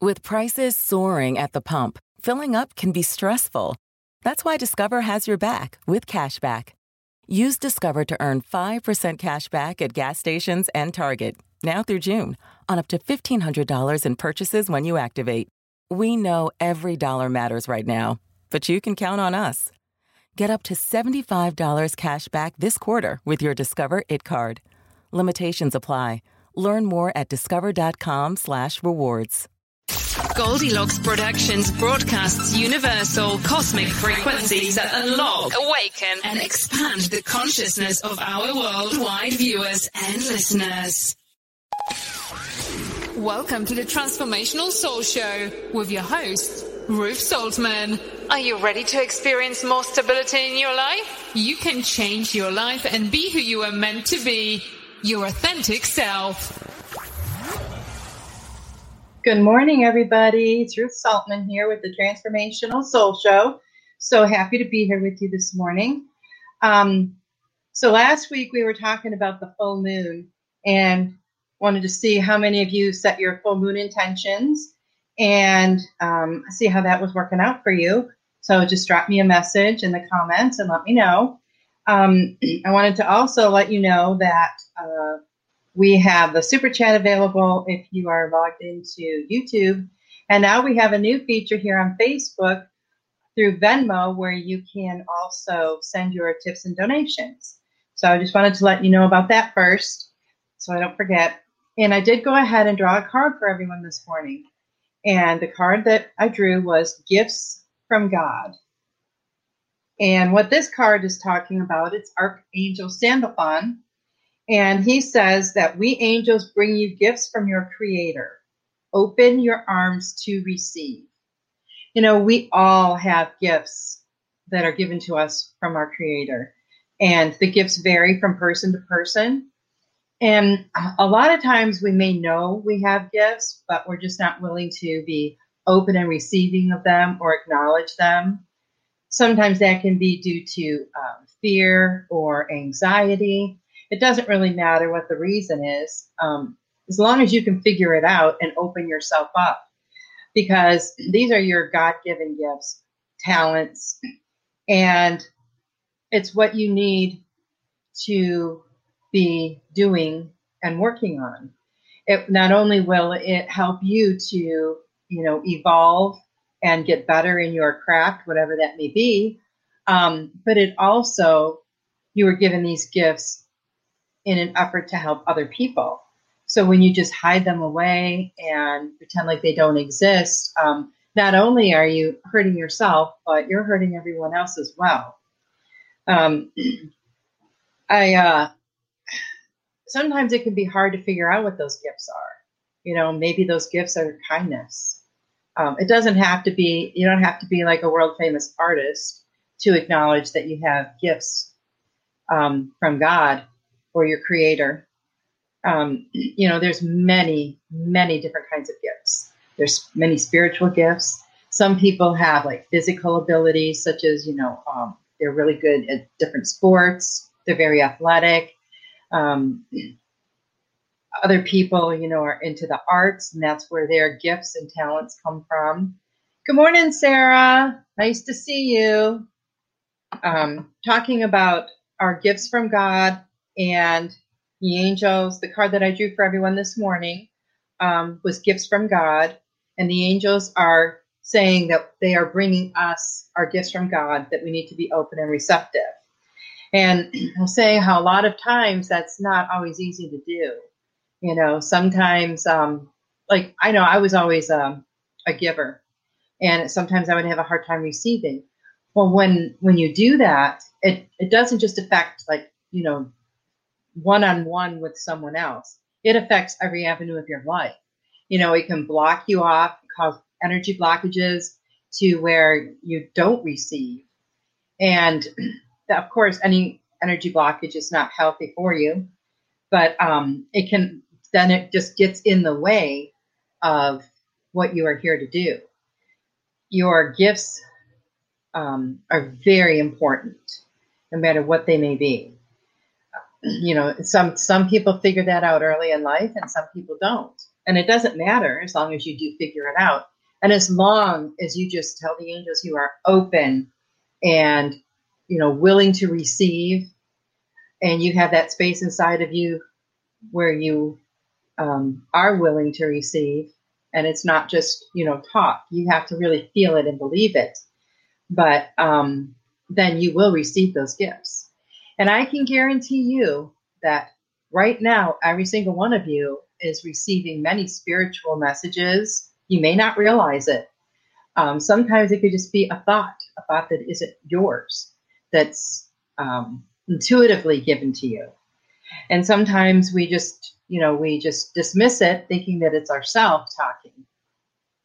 With prices soaring at the pump, filling up can be stressful. That's why Discover has your back with cashback. Use Discover to earn 5% cash back at gas stations and Target, now through June, on up to $1,500 in purchases when you activate. We know every dollar matters right now, but you can count on us. Get up to $75 cash back this quarter with your Discover It card. Limitations apply. Learn more at discover.com slash rewards. Goldilocks Productions broadcasts universal cosmic frequencies that unlock, awaken, and expand the consciousness of our worldwide viewers and listeners. Welcome to the Transformational Soul Show with your host, Ruth Saltman. Are you ready to experience more stability in your life? You can change your life and be who you are meant to be, your authentic self. Good morning, everybody. It's Ruth Saltman here with the Transformational Soul Show. So happy to be here with you this morning. Um, so last week we were talking about the full moon and wanted to see how many of you set your full moon intentions and um, see how that was working out for you. So just drop me a message in the comments and let me know. Um, I wanted to also let you know that uh, we have the super chat available if you are logged into YouTube. And now we have a new feature here on Facebook through Venmo where you can also send your tips and donations. So I just wanted to let you know about that first so I don't forget. And I did go ahead and draw a card for everyone this morning. And the card that I drew was Gifts from God. And what this card is talking about, it's Archangel Sandalphon. And he says that we angels bring you gifts from your creator. Open your arms to receive. You know, we all have gifts that are given to us from our creator. And the gifts vary from person to person. And a lot of times we may know we have gifts, but we're just not willing to be open and receiving of them or acknowledge them. Sometimes that can be due to um, fear or anxiety. It doesn't really matter what the reason is, um, as long as you can figure it out and open yourself up, because these are your God given gifts, talents, and it's what you need to be doing and working on. It not only will it help you to, you know, evolve and get better in your craft, whatever that may be, um, but it also you were given these gifts in an effort to help other people. So when you just hide them away and pretend like they don't exist, um, not only are you hurting yourself, but you're hurting everyone else as well. Um, I uh, sometimes it can be hard to figure out what those gifts are. You know, maybe those gifts are kindness. Um, it doesn't have to be. You don't have to be like a world famous artist to acknowledge that you have gifts um, from God or your Creator. Um, you know, there's many, many different kinds of gifts. There's many spiritual gifts. Some people have like physical abilities, such as you know, um, they're really good at different sports. They're very athletic. Um, other people, you know, are into the arts, and that's where their gifts and talents come from. Good morning, Sarah. Nice to see you. Um, talking about our gifts from God and the angels. The card that I drew for everyone this morning um, was gifts from God, and the angels are saying that they are bringing us our gifts from God, that we need to be open and receptive. And I'm saying how a lot of times that's not always easy to do. You know, sometimes, um, like I know I was always um, a giver, and sometimes I would have a hard time receiving. Well, when when you do that, it it doesn't just affect like you know one on one with someone else. It affects every avenue of your life. You know, it can block you off, cause energy blockages to where you don't receive, and of course, any energy blockage is not healthy for you. But um, it can then it just gets in the way of what you are here to do. Your gifts um, are very important, no matter what they may be. You know, some some people figure that out early in life, and some people don't. And it doesn't matter as long as you do figure it out, and as long as you just tell the angels you are open and you know willing to receive, and you have that space inside of you where you um, are willing to receive, and it's not just you know talk. You have to really feel it and believe it. But um, then you will receive those gifts, and I can guarantee you that right now, every single one of you is receiving many spiritual messages. You may not realize it. Um, sometimes it could just be a thought, a thought that isn't yours, that's um, intuitively given to you. And sometimes we just you know, we just dismiss it thinking that it's ourselves talking.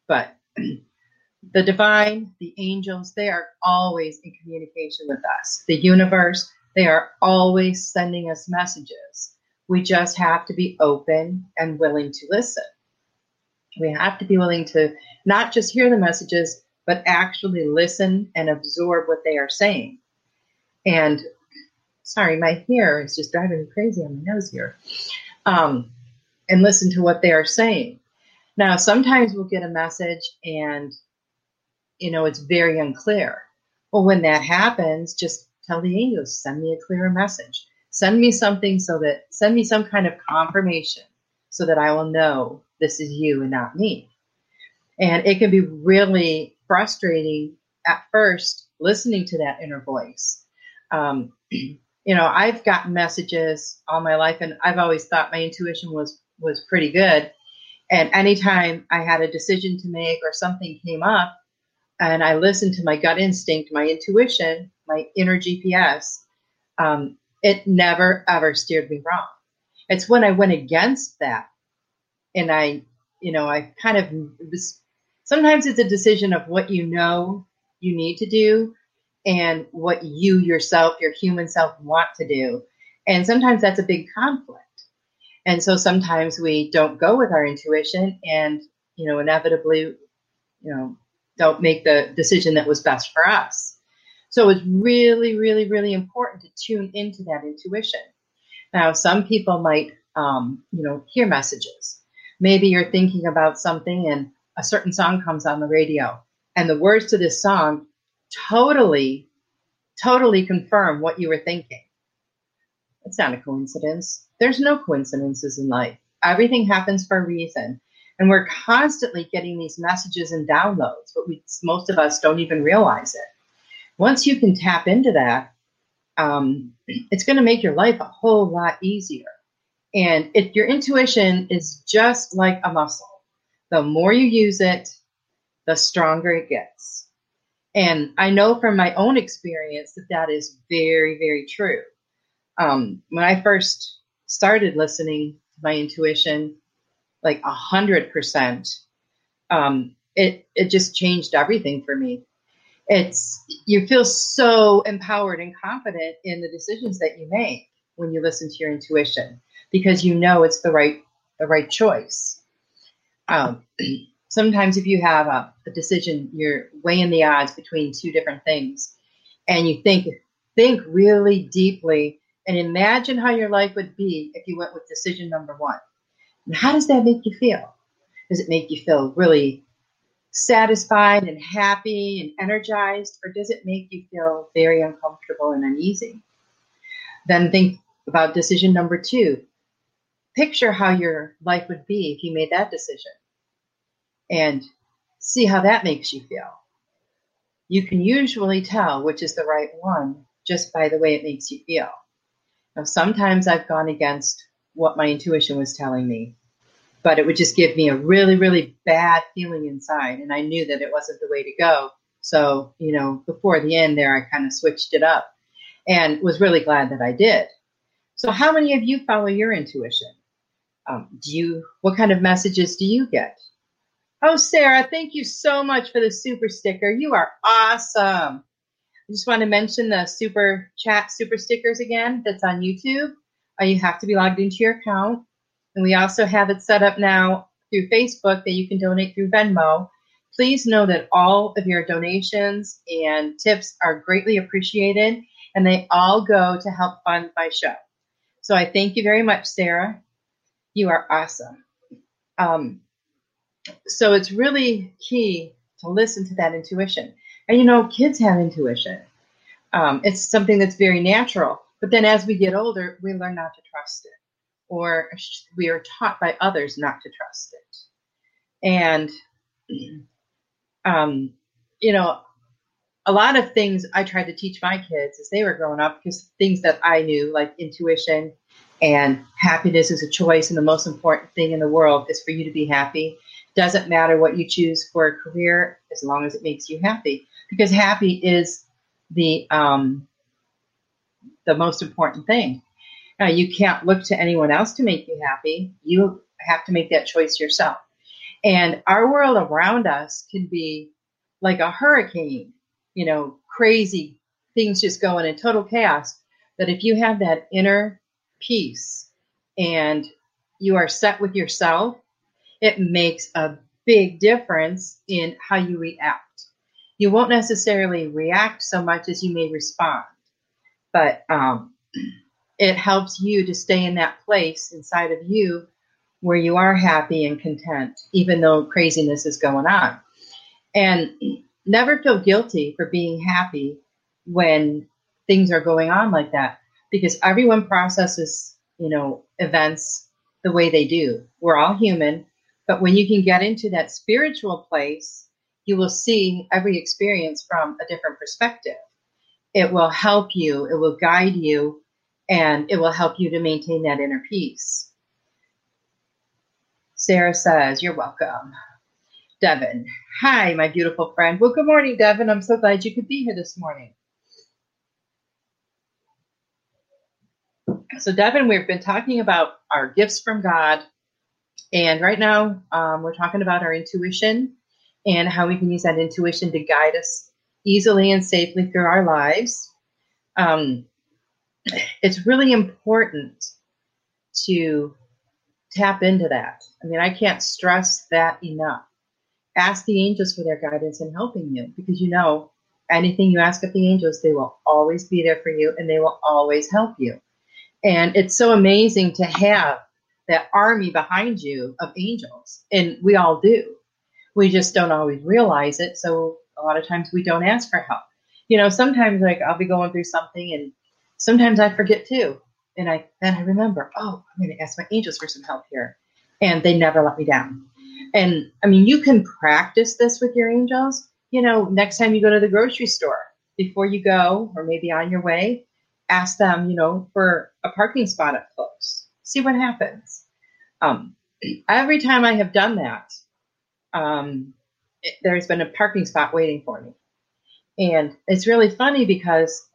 But the divine, the angels, they are always in communication with us. The universe, they are always sending us messages. We just have to be open and willing to listen. We have to be willing to not just hear the messages, but actually listen and absorb what they are saying. And sorry, my hair is just driving me crazy on my nose here um, and listen to what they are saying. Now, sometimes we'll get a message and, you know, it's very unclear. Well, when that happens, just tell the angels, send me a clearer message. Send me something so that, send me some kind of confirmation so that I will know this is you and not me. And it can be really frustrating at first listening to that inner voice. Um, you know, I've gotten messages all my life, and I've always thought my intuition was was pretty good. And anytime I had a decision to make or something came up, and I listened to my gut instinct, my intuition, my inner GPS, um, it never ever steered me wrong. It's when I went against that, and I, you know, I kind of was. Sometimes it's a decision of what you know you need to do and what you yourself, your human self, want to do. And sometimes that's a big conflict. And so sometimes we don't go with our intuition and, you know, inevitably, you know, don't make the decision that was best for us. So it's really, really, really important to tune into that intuition. Now, some people might, um, you know, hear messages. Maybe you're thinking about something and a certain song comes on the radio, and the words to this song totally, totally confirm what you were thinking. It's not a coincidence. There's no coincidences in life. Everything happens for a reason. And we're constantly getting these messages and downloads, but we, most of us don't even realize it. Once you can tap into that, um, it's going to make your life a whole lot easier. And it, your intuition is just like a muscle. The more you use it, the stronger it gets. And I know from my own experience that that is very, very true. Um, when I first started listening to my intuition, like a hundred percent, um, it it just changed everything for me. It's you feel so empowered and confident in the decisions that you make when you listen to your intuition because you know it's the right the right choice. Um, sometimes if you have a, a, decision, you're weighing the odds between two different things, and you think think really deeply and imagine how your life would be if you went with decision number one. And how does that make you feel? Does it make you feel really satisfied and happy and energized, or does it make you feel very uncomfortable and uneasy? Then think about decision number two. Picture how your life would be if you made that decision and see how that makes you feel. You can usually tell which is the right one just by the way it makes you feel. Now, sometimes I've gone against what my intuition was telling me but it would just give me a really, really bad feeling inside. And I knew that it wasn't the way to go. So, you know, before the end there, I kind of switched it up and was really glad that I did. So, how many of you follow your intuition? Um, do you, what kind of messages do you get? Oh, Sarah, thank you so much for the super sticker. You are awesome. I just want to mention the super chat super stickers again that's on YouTube. Uh, you have to be logged into your account. And we also have it set up now through Facebook that you can donate through Venmo. Please know that all of your donations and tips are greatly appreciated and they all go to help fund my show. So I thank you very much, Sarah. You are awesome. Um, so it's really key to listen to that intuition. And you know, kids have intuition. Um, it's something that's very natural. But then as we get older, we learn not to trust it or we are taught by others not to trust it. And, um, you know, a lot of things I tried to teach my kids as they were growing up, because things that I knew, like intuition and happiness is a choice, and the most important thing in the world is for you to be happy. Doesn't matter what you choose for a career, as long as it makes you happy, because happy is the um, the most important thing. You can't look to anyone else to make you happy. You have to make that choice yourself. And our world around us can be like a hurricane, you know, crazy things just going in total chaos. But if you have that inner peace and you are set with yourself, it makes a big difference in how you react. You won't necessarily react so much as you may respond. But um, it helps you to stay in that place inside of you where you are happy and content, even though craziness is going on. And never feel guilty for being happy when things are going on like that, because everyone processes, you know, events the way they do. We're all human, but when you can get into that spiritual place, you will see every experience from a different perspective. It will help you, it will guide you and it will help you to maintain that inner peace. Sarah says, You're welcome. Devin, hi, my beautiful friend. Well, good morning, Devin. I'm so glad you could be here this morning. So, Devin, we've been talking about our gifts from God. And right now, um, we're talking about our intuition and how we can use that intuition to guide us easily and safely through our lives. Um, it's really important to tap into that. I mean, I can't stress that enough. Ask the angels for their guidance in helping you because you know anything you ask of the angels, they will always be there for you and they will always help you. And it's so amazing to have that army behind you of angels. And we all do. We just don't always realize it. So a lot of times we don't ask for help. You know, sometimes like I'll be going through something and sometimes I forget too. And I then I remember, oh, I'm going to ask my angels for some help here. And they never let me down. And I mean, you can practice this with your angels. You know, next time you go to the grocery store, before you go, or maybe on your way, ask them, you know, for a parking spot up close. see what happens. Um, every time I have done that, um, it, there's been a parking spot waiting for me. And it's really funny because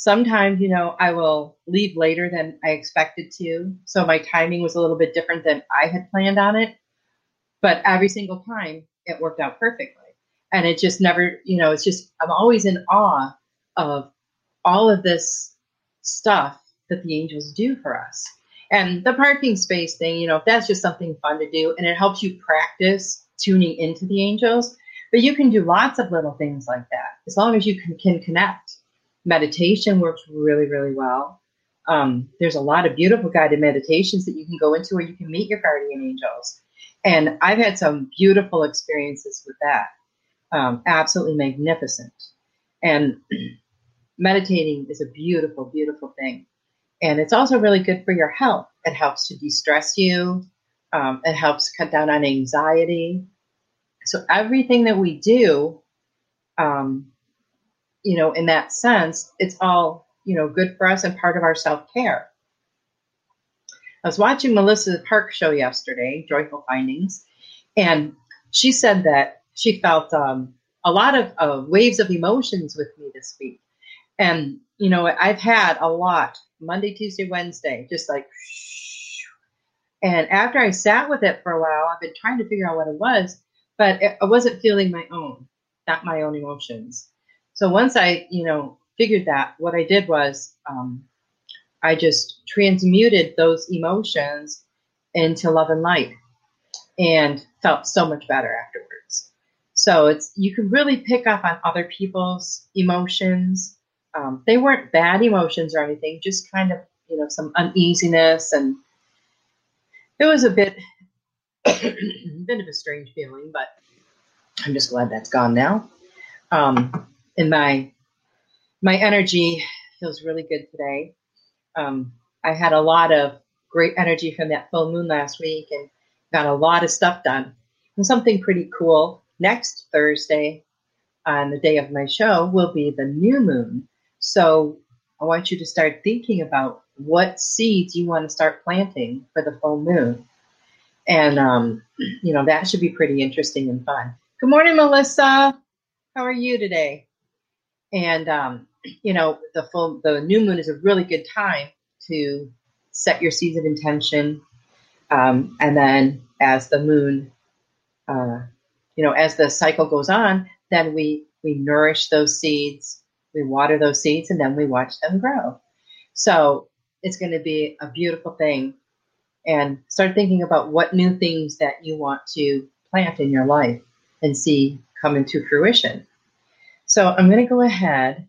sometimes, you know, I will leave later than I expected to. So my timing was a little bit different than I had planned on it. But every single time it worked out perfectly. And it just never, you know, it's just, I'm always in awe of all of this stuff that the angels do for us. And the parking space thing, you know, if that's just something fun to do and it helps you practice tuning into the angels, but you can do lots of little things like that as long as you can, can connect. Meditation works really, really well. Um, there's a lot of beautiful guided meditations that you can go into where you can meet your guardian angels. And I've had some beautiful experiences with that. Um, absolutely magnificent. And meditating is a beautiful, beautiful thing. And it's also really good for your health. It helps to de stress you, um, it helps cut down on anxiety. So, everything that we do, um, you know, in that sense, it's all, you know, good for us and part of our self care. I was watching Melissa Park show yesterday, Joyful Findings, and she said that she felt um, a lot of uh, waves of emotions with me this week. And, you know, I've had a lot Monday, Tuesday, Wednesday, just like, and after I sat with it for a while, I've been trying to figure out what it was, but I wasn't feeling my own, not my own emotions. So once I, you know, figured that, what I did was um, I just transmuted those emotions into love and light and felt so much better afterwards. So it's you can really pick up on other people's emotions. Um, they weren't bad emotions or anything, just kind of you know some uneasiness and it was a bit bit of a strange feeling, but I'm just glad that's gone now. Um, and my my energy feels really good today. Um, I had a lot of great energy from that full moon last week and got a lot of stuff done. And something pretty cool next Thursday on the day of my show will be the new moon. So I want you to start thinking about what seeds you want to start planting for the full moon. And, um, you know, that should be pretty interesting and fun. Good morning, Melissa. How are you today? And, um, you know, the full the new moon is a really good time to set your seeds of intention, um, and then as the moon, uh, you know, as the cycle goes on, then we we nourish those seeds, we water those seeds, and then we watch them grow. So it's going to be a beautiful thing, and start thinking about what new things that you want to plant in your life and see come into fruition. So I'm going to go ahead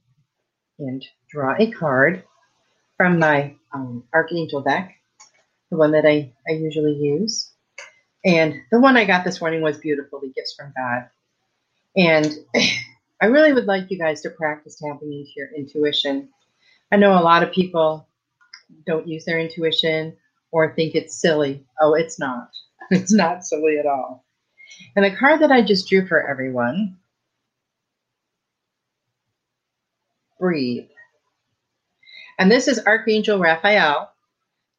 and draw a card from my um, Archangel deck, the one that I, I usually use. And the one I got this morning was beautiful, the gifts from God. And I really would like you guys to practice tapping into your intuition. I know a lot of people don't use their intuition or think it's silly. Oh, it's not. It's not silly at all. And the card that I just drew for everyone breathe. And this is Archangel Raphael.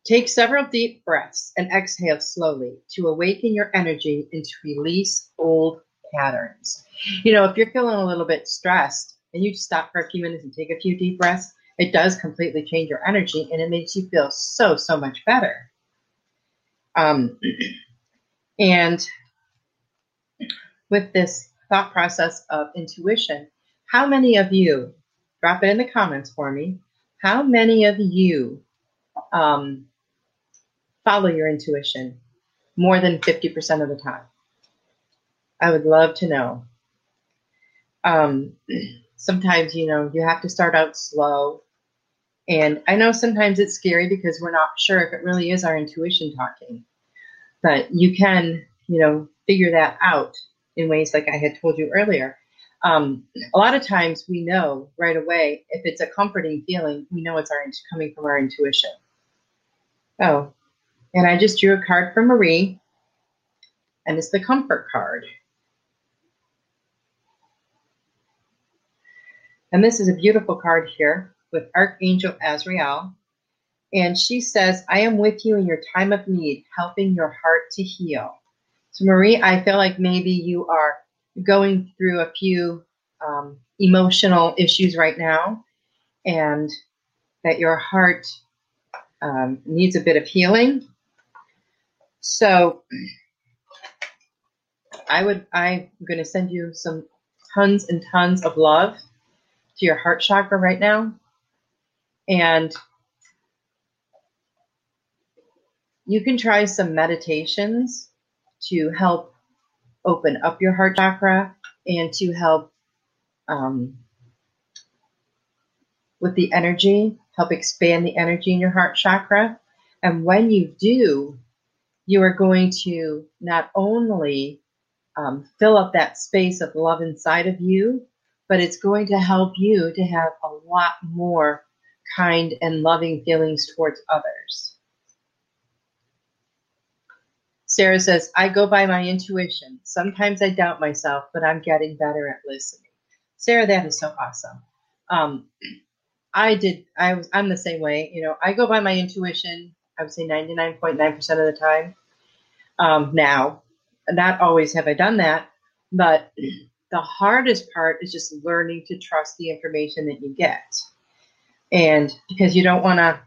Take several deep breaths and exhale slowly to awaken your energy and to release old patterns. You know, if you're feeling a little bit stressed and you stop for a few minutes and take a few deep breaths, it does completely change your energy and it makes you feel so, so much better. Um, and with this thought process of intuition, how many of you drop it in the comments for me. How many of you um, follow your intuition more than 50% of the time? I would love to know. Um, sometimes, you know, you have to start out slow. And I know sometimes it's scary because we're not sure if it really is our intuition talking. But you can, you know, figure that out in ways like I had told you earlier. Um, a lot of times we know right away if it's a comforting feeling, we know it's our coming from our intuition. Oh, and I just drew a card for Marie, and it's the comfort card. And this is a beautiful card here with Archangel Azrael. And she says, I am with you in your time of need, helping your heart to heal. So, Marie, I feel like maybe you are going through a few um, emotional issues right now, and that your heart um, needs a bit of healing. So, I would, I'm going to send you some tons and tons of love to your heart chakra right now. And you can try some meditations to help open up your heart chakra and to help um, with the energy, help expand the energy in your heart chakra. And when you do, you are going to not only um, fill up that space of love inside of you, but it's going to help you to have a lot more kind and loving feelings towards others. Sarah says, I go by my intuition. Sometimes I doubt myself, but I'm getting better at listening. Sarah, that is so awesome. Um, I did, I was, I'm the same way. You know, I go by my intuition, I would say 99.9% of the time um, now. Not always have I done that, but the hardest part is just learning to trust the information that you get. And because you don't want to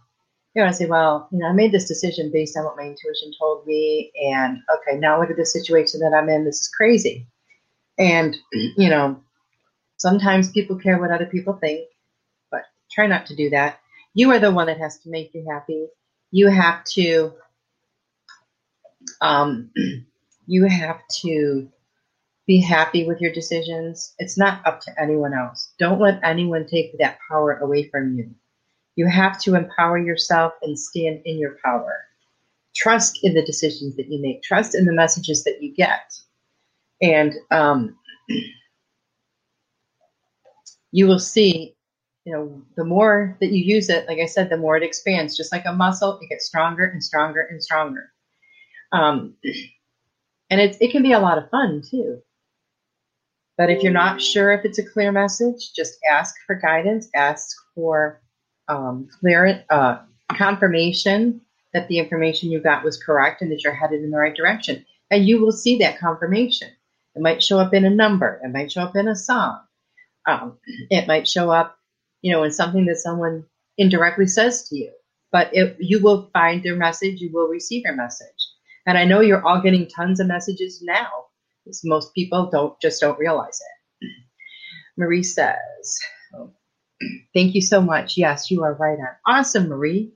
you know, I say, well, you know, I made this decision based on what my intuition told me, and okay, now look at the situation that I'm in. This is crazy, and you know, sometimes people care what other people think, but try not to do that. You are the one that has to make you happy. You have to, um, you have to be happy with your decisions. It's not up to anyone else. Don't let anyone take that power away from you. You have to empower yourself and stand in your power. Trust in the decisions that you make. Trust in the messages that you get. And um, you will see, you know, the more that you use it, like I said, the more it expands. Just like a muscle, it gets stronger and stronger and stronger. Um, and it, it can be a lot of fun too. But if you're not sure if it's a clear message, just ask for guidance, ask for um, clear uh, confirmation that the information you got was correct and that you're headed in the right direction. And you will see that confirmation. It might show up in a number. It might show up in a song. Um, it might show up, you know, in something that someone indirectly says to you. But if you will find their message, you will receive their message. And I know you're all getting tons of messages now. Because most people don't just don't realize it. Marie says, Thank you so much. Yes, you are right on. Awesome, Marie.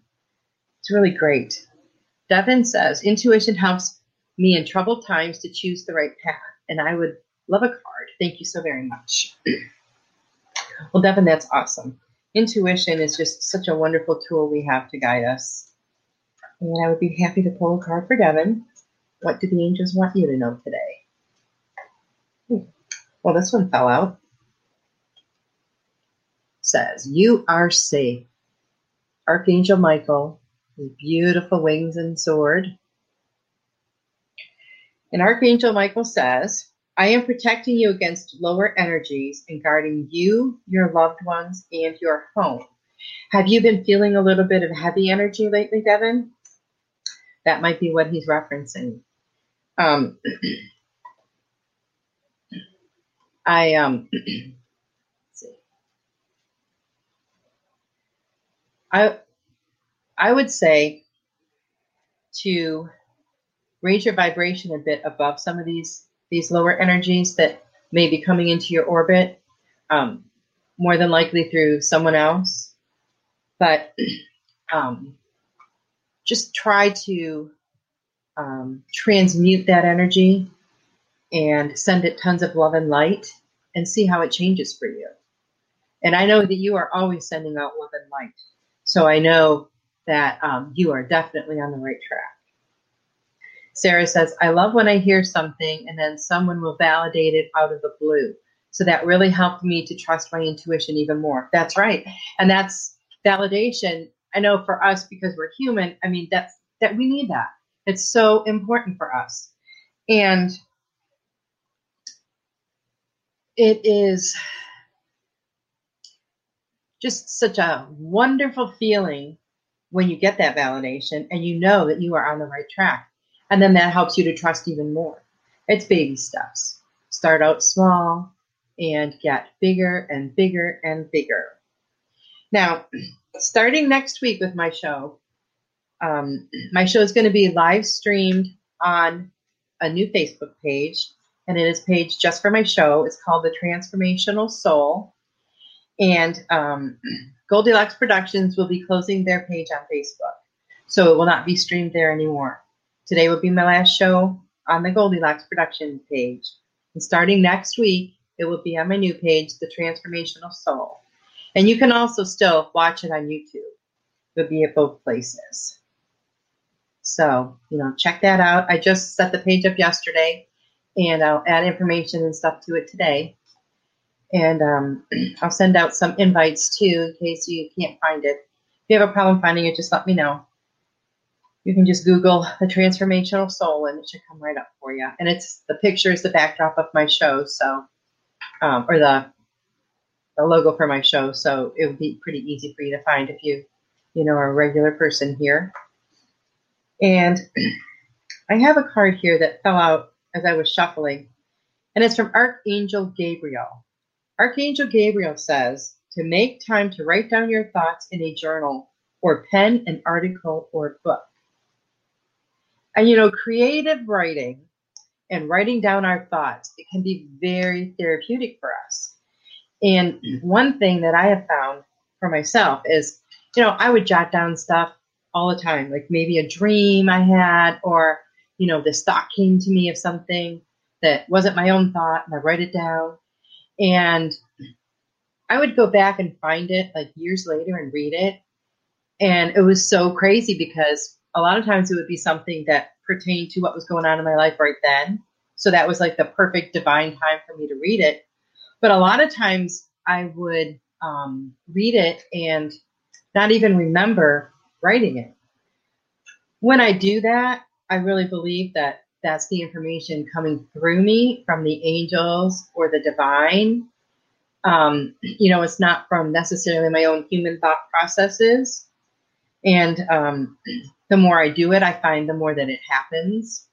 It's really great. Devin says, intuition helps me in troubled times to choose the right path. And I would love a card. Thank you so very much. well, Devin, that's awesome. Intuition is just such a wonderful tool we have to guide us. And I would be happy to pull a card for Devin. What do the angels want you to know today? Hmm. Well, this one fell out says, You are safe. Archangel Michael, his beautiful wings and sword. And Archangel Michael says, I am protecting you against lower energies and guarding you, your loved ones, and your home. Have you been feeling a little bit of heavy energy lately, Devin? That might be what he's referencing. Um, I um, I I would say to raise your vibration a bit above some of these these lower energies that may be coming into your orbit, um, more than likely through someone else. But um, just try to um, transmute that energy and send it tons of love and light and see how it changes for you. And I know that you are always sending out love and light. So I know that um, you are definitely on the right track. Sarah says, I love when I hear something and then someone will validate it out of the blue. So that really helped me to trust my intuition even more. That's right. And that's validation. I know for us, because we're human, I mean, that's that we need that. It's so important for us. And it is just such a wonderful feeling when you get that validation and you know that you are on the right track. And then that helps you to trust even more. It's baby steps. Start out small and get bigger and bigger and bigger. Now, starting next week with my show, um, my show is going to be live streamed on a new Facebook page, and it is page just for my show. It's called The Transformational Soul. And um, Goldilocks Productions will be closing their page on Facebook. So it will not be streamed there anymore. Today will be my last show on the Goldilocks Productions page. And starting next week, it will be on my new page, The Transformational Soul. And you can also still watch it on YouTube. It'll be at both places. So, you know, check that out. I just set the page up yesterday and I'll add information and stuff to it today. And um, I'll send out some invites too in case you can't find it. If you have a problem finding it, just let me know. You can just Google the transformational soul and it should come right up for you. And it's the picture is the backdrop of my show, so um, or the the logo for my show, so it would be pretty easy for you to find if you you know are a regular person here. And I have a card here that fell out as I was shuffling, and it's from Archangel Gabriel. Archangel Gabriel says to make time to write down your thoughts in a journal or pen an article or book. And you know, creative writing and writing down our thoughts, it can be very therapeutic for us. And one thing that I have found for myself is, you know, I would jot down stuff all the time, like maybe a dream I had, or, you know, this thought came to me of something that wasn't my own thought, and I write it down. And I would go back and find it like years later and read it. And it was so crazy because a lot of times it would be something that pertained to what was going on in my life right then. So that was like the perfect divine time for me to read it. But a lot of times I would um, read it and not even remember writing it. When I do that, I really believe that that's the information coming through me from the angels or the divine. Um, you know, it's not from necessarily my own human thought processes. And um, the more I do it, I find the more that it happens.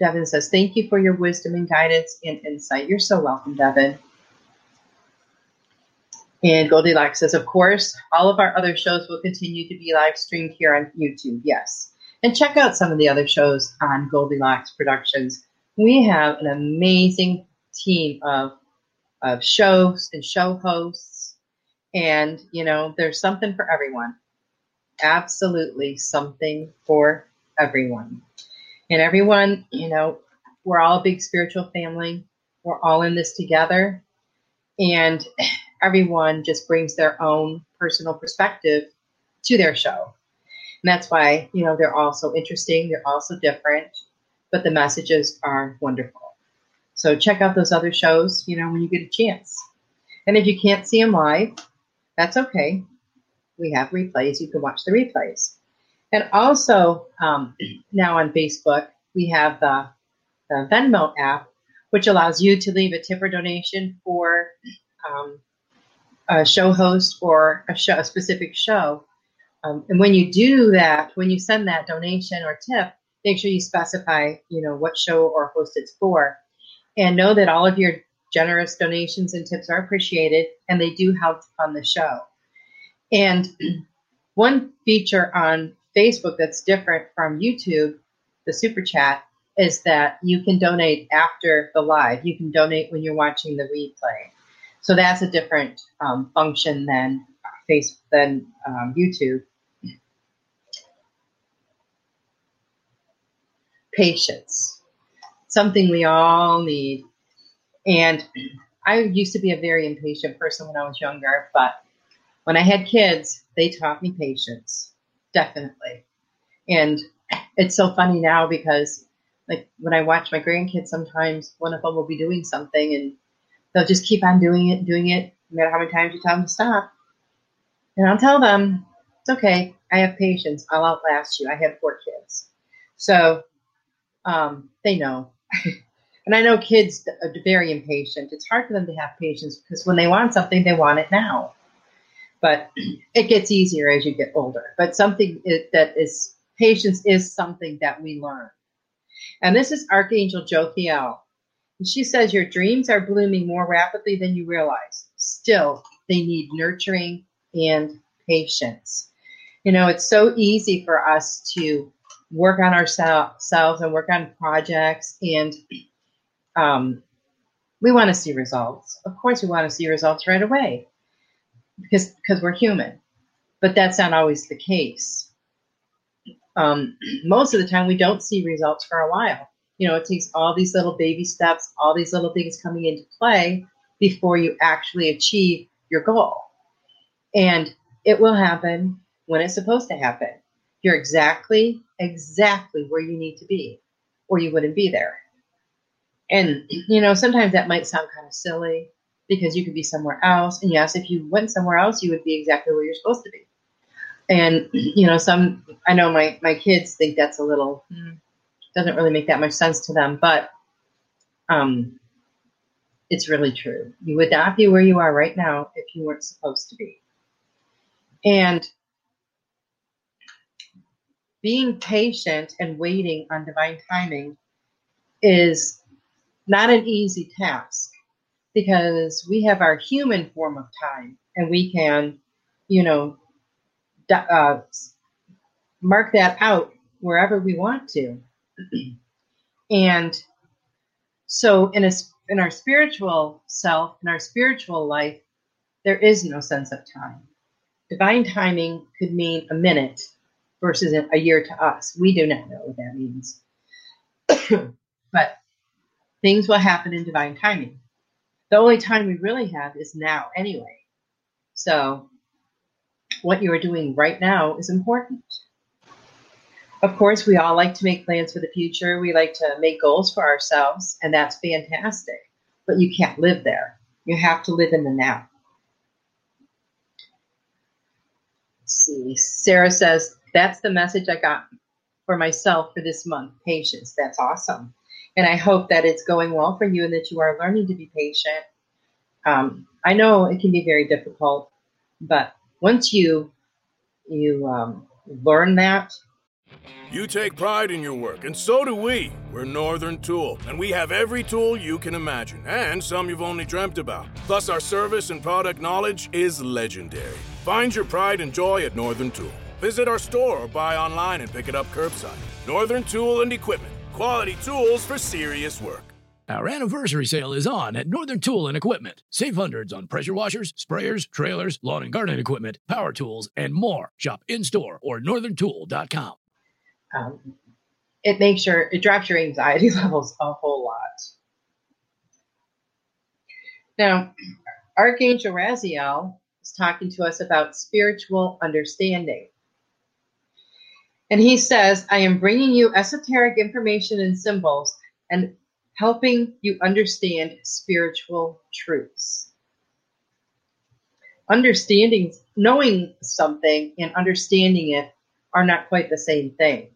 Devin says, Thank you for your wisdom and guidance and insight. You're so welcome, Devin. And Goldilocks says, Of course, all of our other shows will continue to be live streamed here on YouTube. Yes. And check out some of the other shows on Goldilocks Productions. We have an amazing team of, of shows and show hosts. And, you know, there's something for everyone. Absolutely something for everyone. And everyone, you know, we're all a big spiritual family. We're all in this together. And everyone just brings their own personal perspective to their show. And that's why, you know, they're all so interesting. They're all so different, but the messages are wonderful. So check out those other shows, you know, when you get a chance. And if you can't see them live, that's okay. We have replays. You can watch the replays. And also, um, now on Facebook, we have the, the Venmo app, which allows you to leave a tip or donation for um, a show host or a, show, a specific show. Um, and when you do that, when you send that donation or tip, make sure you specify, you know, what show or host it's for, and know that all of your generous donations and tips are appreciated, and they do help fund the show. And one feature on Facebook that's different from YouTube, the super chat, is that you can donate after the live. You can donate when you're watching the replay. So that's a different um, function than face than um, YouTube. Patience, something we all need. And I used to be a very impatient person when I was younger, but when I had kids, they taught me patience, definitely. And it's so funny now because, like, when I watch my grandkids, sometimes one of them will be doing something and they'll just keep on doing it, doing it, no matter how many times you tell them to stop. And I'll tell them, it's okay. I have patience. I'll outlast you. I have four kids. So um, they know. and I know kids are very impatient. It's hard for them to have patience because when they want something, they want it now. but it gets easier as you get older. But something that is patience is something that we learn. And this is Archangel Jophiel. And she says your dreams are blooming more rapidly than you realize. Still, they need nurturing and patience. You know, it's so easy for us to work on ourselves and work on projects and um, we want to see results. Of course, we want to see results right away because because we're human, but that's not always the case. Um, most of the time, we don't see results for a while. You know, it takes all these little baby steps, all these little things coming into play before you actually achieve your goal. And it will happen when it's supposed to happen. You're exactly, exactly where you need to be, or you wouldn't be there. And, you know, sometimes that might sound kind of silly because you could be somewhere else. And yes, if you went somewhere else, you would be exactly where you're supposed to be. And, you know, some, I know my, my kids think that's a little, doesn't really make that much sense to them, but um, it's really true. You would not be where you are right now if you weren't supposed to be. And being patient and waiting on divine timing is not an easy task because we have our human form of time and we can, you know, uh, mark that out wherever we want to. and so in a, in our spiritual self, in our spiritual life, there is no sense of time. Divine timing could mean a minute versus a year to us. We do not know what that means. but things will happen in divine timing. The only time we really have is now, anyway. So, what you are doing right now is important. Of course, we all like to make plans for the future. We like to make goals for ourselves, and that's fantastic. But you can't live there. You have to live in the now. Let's see. Sarah says, That's the message I got for myself for this month patience. That's awesome. And I hope that it's going well for you and that you are learning to be patient. Um, I know it can be very difficult, but once you you um, learn that, you take pride in your work, and so do we. We're Northern Tool, and we have every tool you can imagine, and some you've only dreamt about. Plus, our service and product knowledge is legendary. Find your pride and joy at Northern Tool. Visit our store or buy online and pick it up curbside. Northern Tool and Equipment. Quality tools for serious work. Our anniversary sale is on at Northern Tool and Equipment. Save hundreds on pressure washers, sprayers, trailers, lawn and garden equipment, power tools, and more. Shop in store or northerntool.com. Um, it makes your it drops your anxiety levels a whole lot. Now, Archangel Raziel is talking to us about spiritual understanding. And he says, I am bringing you esoteric information and symbols and helping you understand spiritual truths. Understanding, knowing something and understanding it are not quite the same thing.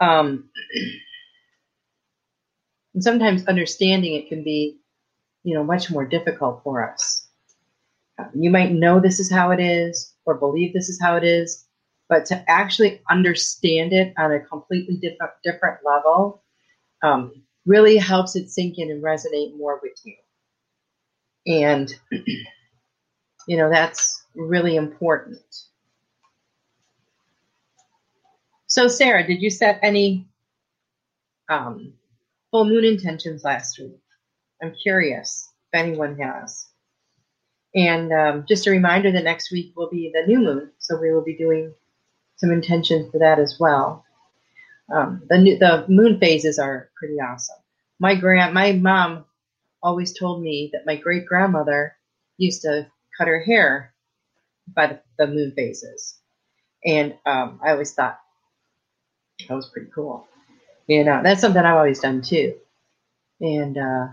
Um, and sometimes understanding it can be, you know, much more difficult for us. You might know this is how it is or believe this is how it is, but to actually understand it on a completely different different level um, really helps it sink in and resonate more with you. And you know that's really important. So, Sarah, did you set any um, full moon intentions last week? I'm curious if anyone has. And um, just a reminder that next week will be the new moon, so we will be doing some intention for that as well. Um, the new, the moon phases are pretty awesome. My grand my mom always told me that my great grandmother used to cut her hair by the, the moon phases, and um, I always thought that was pretty cool. You know, that's something I've always done too. And uh,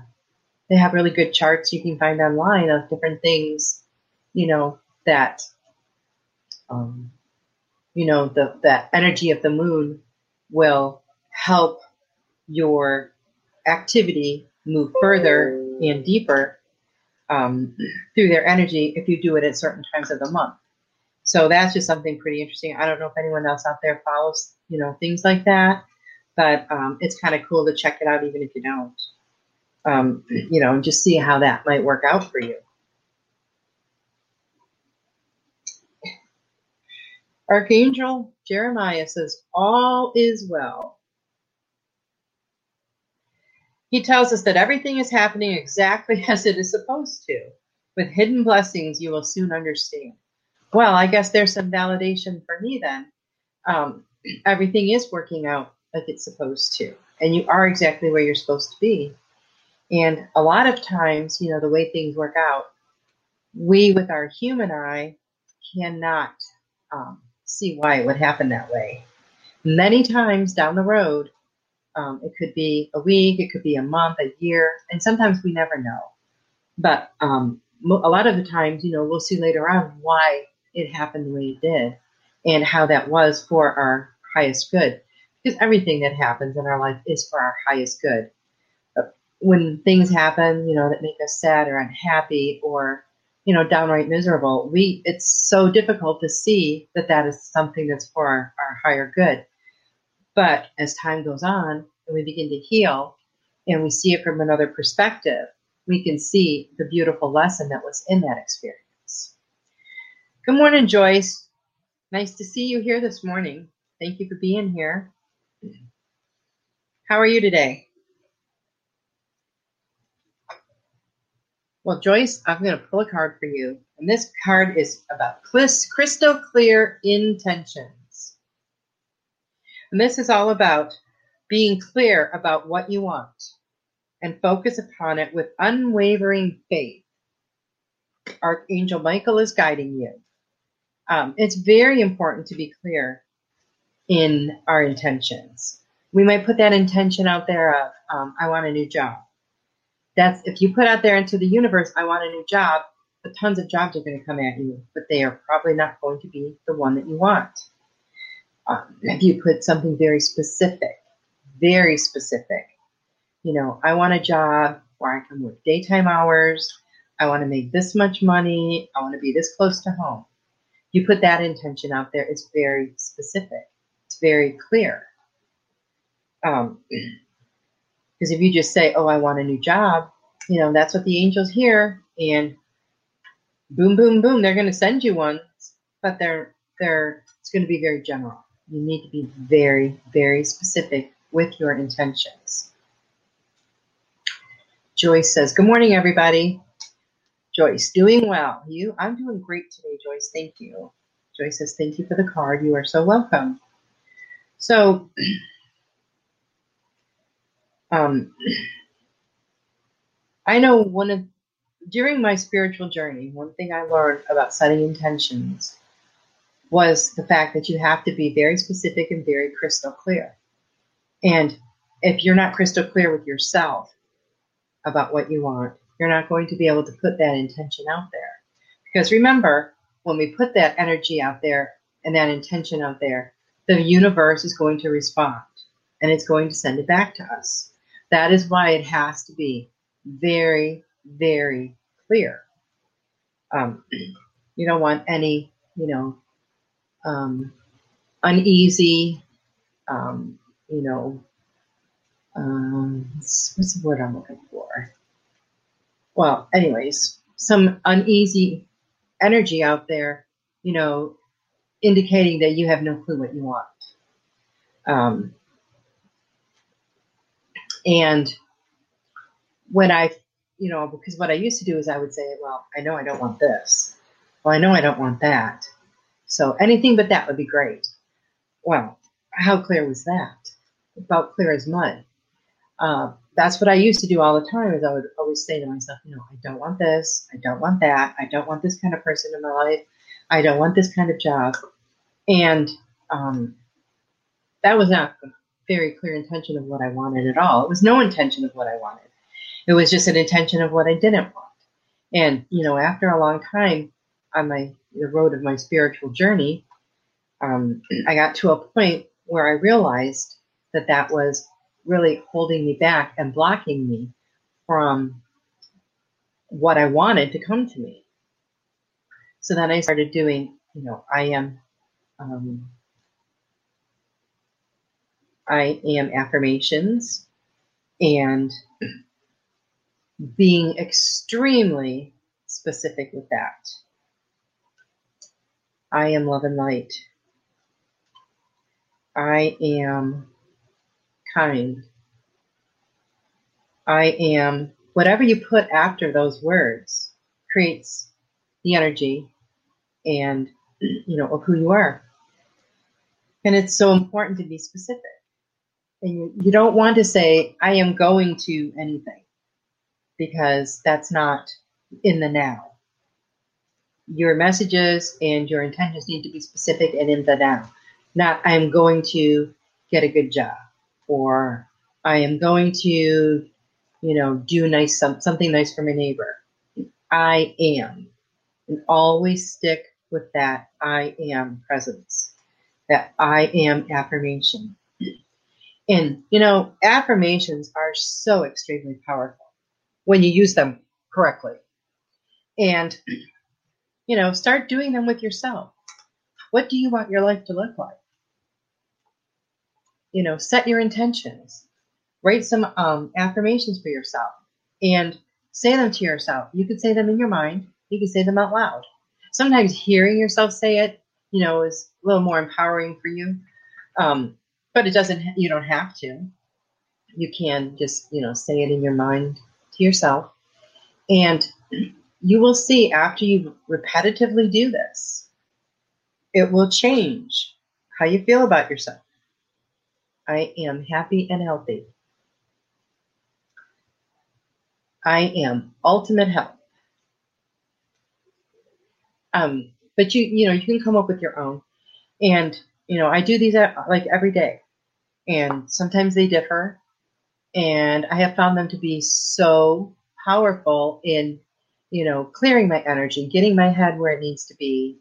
they have really good charts you can find online of different things, you know, that um, you know, the, the energy of the moon will help your activity move further and deeper um, through their energy if you do it at certain times of the month. So that's just something pretty interesting. I don't know if anyone else out there follows, you know, things like that, but um, it's kind of cool to check it out even if you don't. Um, you know, and just see how that might work out for you. Archangel Jeremiah says, All is well. He tells us that everything is happening exactly as it is supposed to. With hidden blessings, you will soon understand. Well, I guess there's some validation for me then. Um, everything is working out like it's supposed to, and you are exactly where you're supposed to be. And a lot of times, you know, the way things work out, we with our human eye cannot um, see why it would happen that way. Many times down the road, um, it could be a week, it could be a month, a year, and sometimes we never know. But um, a lot of the times, you know, we'll see later on why it happened the way it did and how that was for our highest good. Because everything that happens in our life is for our highest good. When things happen, you know, that make us sad or unhappy or, you know, downright miserable, we it's so difficult to see that that is something that's for our, our higher good. But as time goes on and we begin to heal and we see it from another perspective, we can see the beautiful lesson that was in that experience. Good morning, Joyce. Nice to see you here this morning. Thank you for being here. How are you today? Well, Joyce, I'm going to pull a card for you. And this card is about crystal clear intentions. And this is all about being clear about what you want and focus upon it with unwavering faith. Archangel Michael is guiding you. Um, it's very important to be clear in our intentions. We might put that intention out there of, um, I want a new job. That's if you put out there into the universe, I want a new job, the tons of jobs are going to come at you, but they are probably not going to be the one that you want. Um, if you put something very specific, very specific, you know, I want a job where I can work daytime hours. I want to make this much money. I want to be this close to home you put that intention out there, it's very specific. It's very clear. Um, because if you just say, "Oh, I want a new job," you know that's what the angels hear, and boom, boom, boom, they're going to send you one, but they're they're it's going to be very general. You need to be very, very specific with your intentions. Joyce says, "Good morning, everybody." Joyce, doing well. You? I'm doing great today, Joyce. Thank you. Joyce says, thank you for the card. You are so welcome. So, um, I know one of, during my spiritual journey, one thing I learned about setting intentions was the fact that you have to be very specific and very crystal clear. And if you're not crystal clear with yourself about what you want, you're not going to be able to put that intention out there. Because remember, when we put that energy out there and that intention out there, the universe is going to respond and it's going to send it back to us. That is why it has to be very, very clear. Um, you don't want any, you know, um, uneasy, um, you know, um, what's, the word I'm looking for? well, anyways, some uneasy energy out there, you know, indicating that you have no clue what you want. Um, and when I, you know, because what I used to do is I would say, well, I know I don't want this. Well, I know I don't want that. So anything but that would be great. Well, how clear was that? About clear as mud. Uh, that's what I used to do all the time is I would always say to myself, you know, I don't want this, I don't want that, I don't want this kind of person in my life, I don't want this kind of job. And um, that was not a very clear intention of what I wanted at all. It was no intention of what I wanted. It was just an intention of what I didn't want. And, you know, after a long time on my the road of my spiritual journey, um, I got to a point where I realized that that was really holding me back and blocking me from what I wanted to come to me. So then I started doing, you know, I am, um, I am affirmations and being extremely specific with that. I am love and light. I am kind. I am, whatever you put after those words creates the energy and, you know, of who you are. And it's so important to be specific. And you, you don't want to say, I am going to anything because that's not in the now. Your messages and your intentions need to be specific and in the now. Not, I'm going to get a good job or I am going to, you know, do nice some, something nice for my neighbor. I am. And always stick with that I am presence, that I am affirmation. And, you know, affirmations are so extremely powerful when you use them correctly. And, you know, start doing them with yourself. What do you want your life to look like? You know, set your intentions. Write some um, affirmations for yourself and say them to yourself. You could say them in your mind. You could say them out loud. Sometimes hearing yourself say it, you know, is a little more empowering for you. Um, but it doesn't you don't have to. You can just you know say it in your mind to yourself. And you will see after you repetitively do this it will change how you feel about yourself. I am happy and healthy. I am ultimate health um, but you you know you can come up with your own. And you know i do these like every day and sometimes they differ. And I have found them to be so powerful in, you know, clearing my energy, getting my head where it needs to be,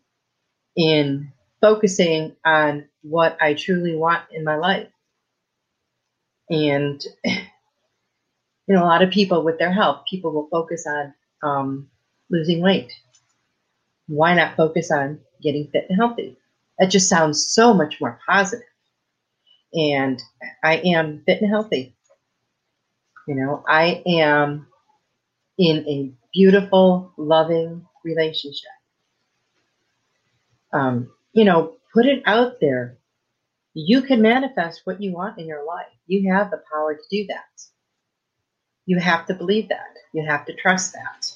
in focusing on what I truly want in my life. And, you know, a lot of people with their health, people will focus on um, losing weight. Why not focus on getting fit and healthy? That just sounds so much more positive and I am fit and healthy. You know, I am in a beautiful, loving relationship. Um, you know, put it out there. You can manifest what you want in your life. You have the power to do that. You have to believe that. You have to trust that.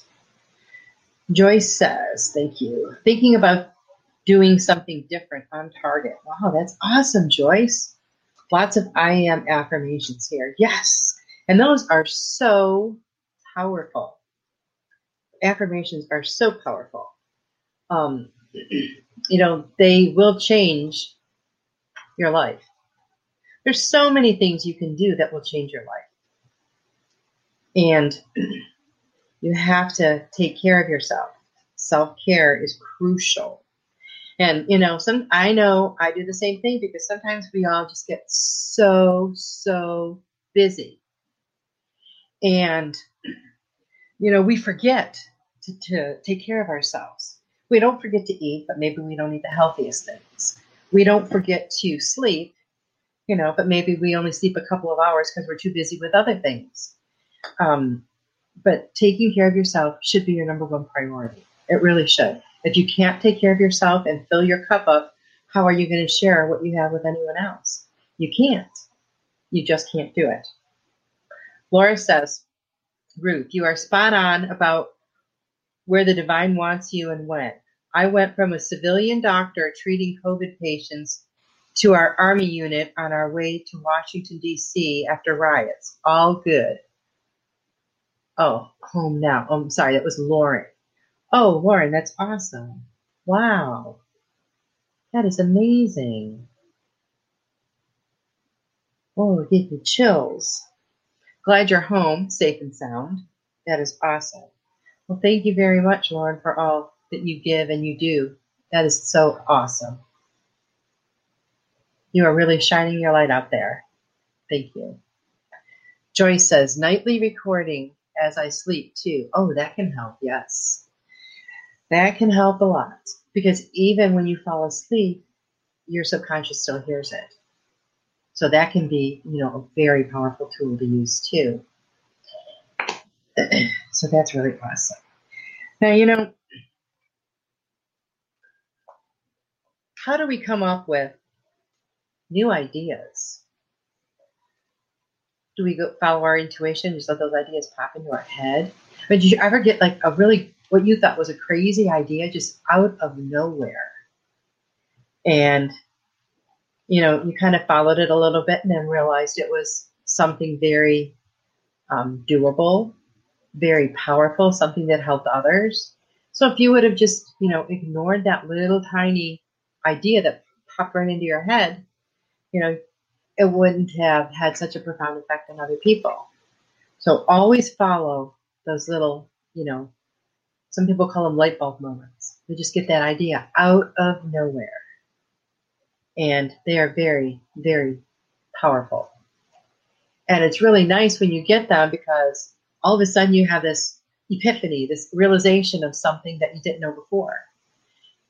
Joyce says, thank you. Thinking about doing something different on target. Wow, that's awesome, Joyce. Lots of I am affirmations here. Yes. And those are so powerful. Affirmations are so powerful. Um, you know, they will change your life. There's so many things you can do that will change your life. And you have to take care of yourself. Self care is crucial. And you know, some I know I do the same thing because sometimes we all just get so so busy, and you know we forget to, to take care of ourselves. We don't forget to eat, but maybe we don't eat the healthiest things. We don't forget to sleep, you know, but maybe we only sleep a couple of hours because we're too busy with other things. Um, but taking care of yourself should be your number one priority. It really should. If you can't take care of yourself and fill your cup up, how are you going to share what you have with anyone else? You can't. You just can't do it. Laura says, Ruth, you are spot on about where the divine wants you and when. I went from a civilian doctor treating COVID patients to our Army unit on our way to Washington, D.C. after riots. All good. Oh, home now. Oh, I'm sorry, that was Lauren. Oh, Lauren, that's awesome. Wow. That is amazing. Oh, it gave me chills. Glad you're home, safe and sound. That is awesome. Well, thank you very much, Lauren, for all that you give and you do. That is so awesome. You are really shining your light out there. Thank you. Joyce says, nightly recording as I sleep too. Oh, that can help. Yes. That can help a lot because even when you fall asleep, your subconscious still hears it. So that can be, you know, a very powerful tool to use too. so that's really awesome. Now, you know, how do we come up with new ideas? Do we go follow our intuition, just let those ideas pop into our head? Mean, did you ever get like a really what you thought was a crazy idea just out of nowhere? And you know, you kind of followed it a little bit and then realized it was something very um, doable, very powerful, something that helped others. So if you would have just, you know, ignored that little tiny idea that popped right into your head, you know, it wouldn't have had such a profound effect on other people. So always follow those little, you know, some people call them light bulb moments. They just get that idea out of nowhere and they are very, very powerful. And it's really nice when you get them because all of a sudden you have this epiphany, this realization of something that you didn't know before.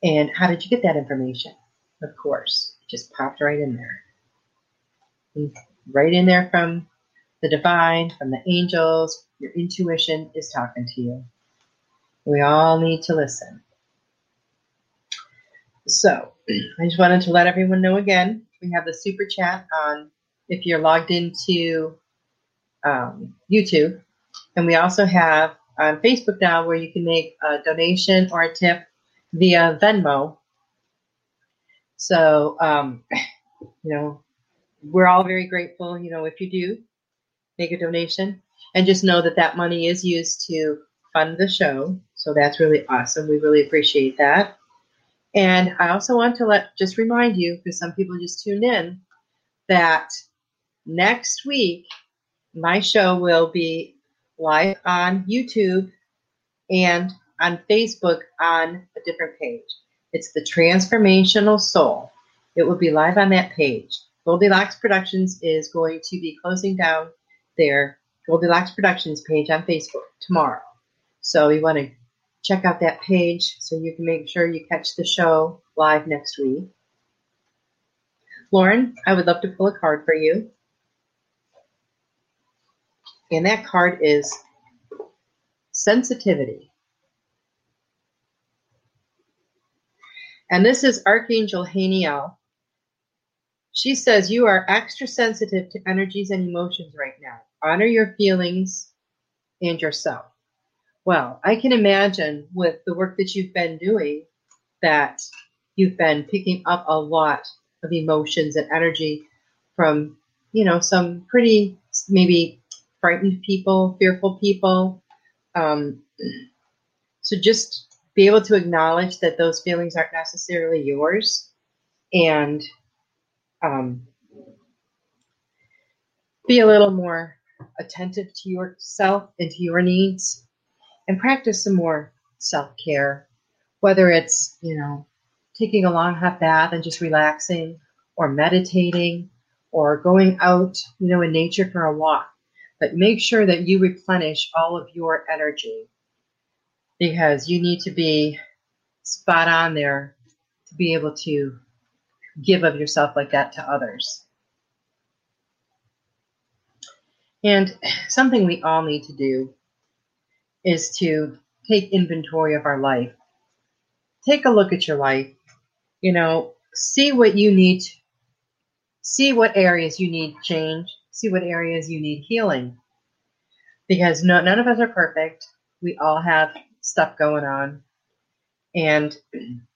And how did you get that information? Of course, it just popped right in there. Right in there from the divine, from the angels, your intuition is talking to you. We all need to listen. So, I just wanted to let everyone know again we have the super chat on if you're logged into um, YouTube. And we also have on Facebook now where you can make a donation or a tip via Venmo. So, um, you know, we're all very grateful, you know, if you do make a donation. And just know that that money is used to fund the show. So that's really awesome. We really appreciate that. And I also want to let just remind you, because some people just tuned in, that next week my show will be live on YouTube and on Facebook on a different page. It's the Transformational Soul. It will be live on that page. Goldilocks Productions is going to be closing down their Goldilocks Productions page on Facebook tomorrow. So you want to check out that page so you can make sure you catch the show live next week. Lauren, I would love to pull a card for you. And that card is sensitivity. And this is Archangel Haniel. She says you are extra sensitive to energies and emotions right now. Honor your feelings and yourself. Well, I can imagine with the work that you've been doing that you've been picking up a lot of emotions and energy from, you know, some pretty maybe frightened people, fearful people. Um, so just be able to acknowledge that those feelings aren't necessarily yours and um, be a little more attentive to yourself and to your needs and practice some more self care, whether it's, you know, taking a long hot bath and just relaxing, or meditating, or going out, you know, in nature for a walk. But make sure that you replenish all of your energy because you need to be spot on there to be able to give of yourself like that to others. And something we all need to do is to take inventory of our life. Take a look at your life. You know, see what you need, see what areas you need change, see what areas you need healing. Because no, none of us are perfect. We all have stuff going on. And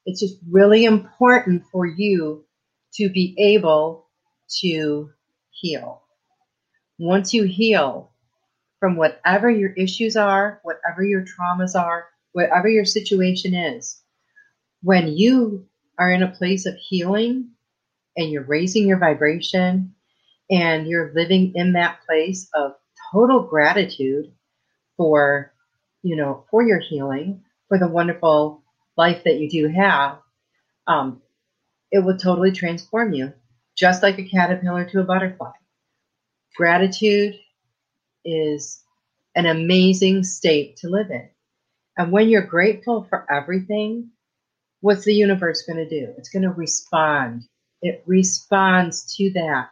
it's just really important for you to be able to heal. Once you heal, from whatever your issues are, whatever your traumas are, whatever your situation is. When you are in a place of healing and you're raising your vibration and you're living in that place of total gratitude for, you know, for your healing, for the wonderful life that you do have, um, it will totally transform you, just like a caterpillar to a butterfly. Gratitude is an amazing state to live in. And when you're grateful for everything, what's the universe going to do? It's going to respond. It responds to that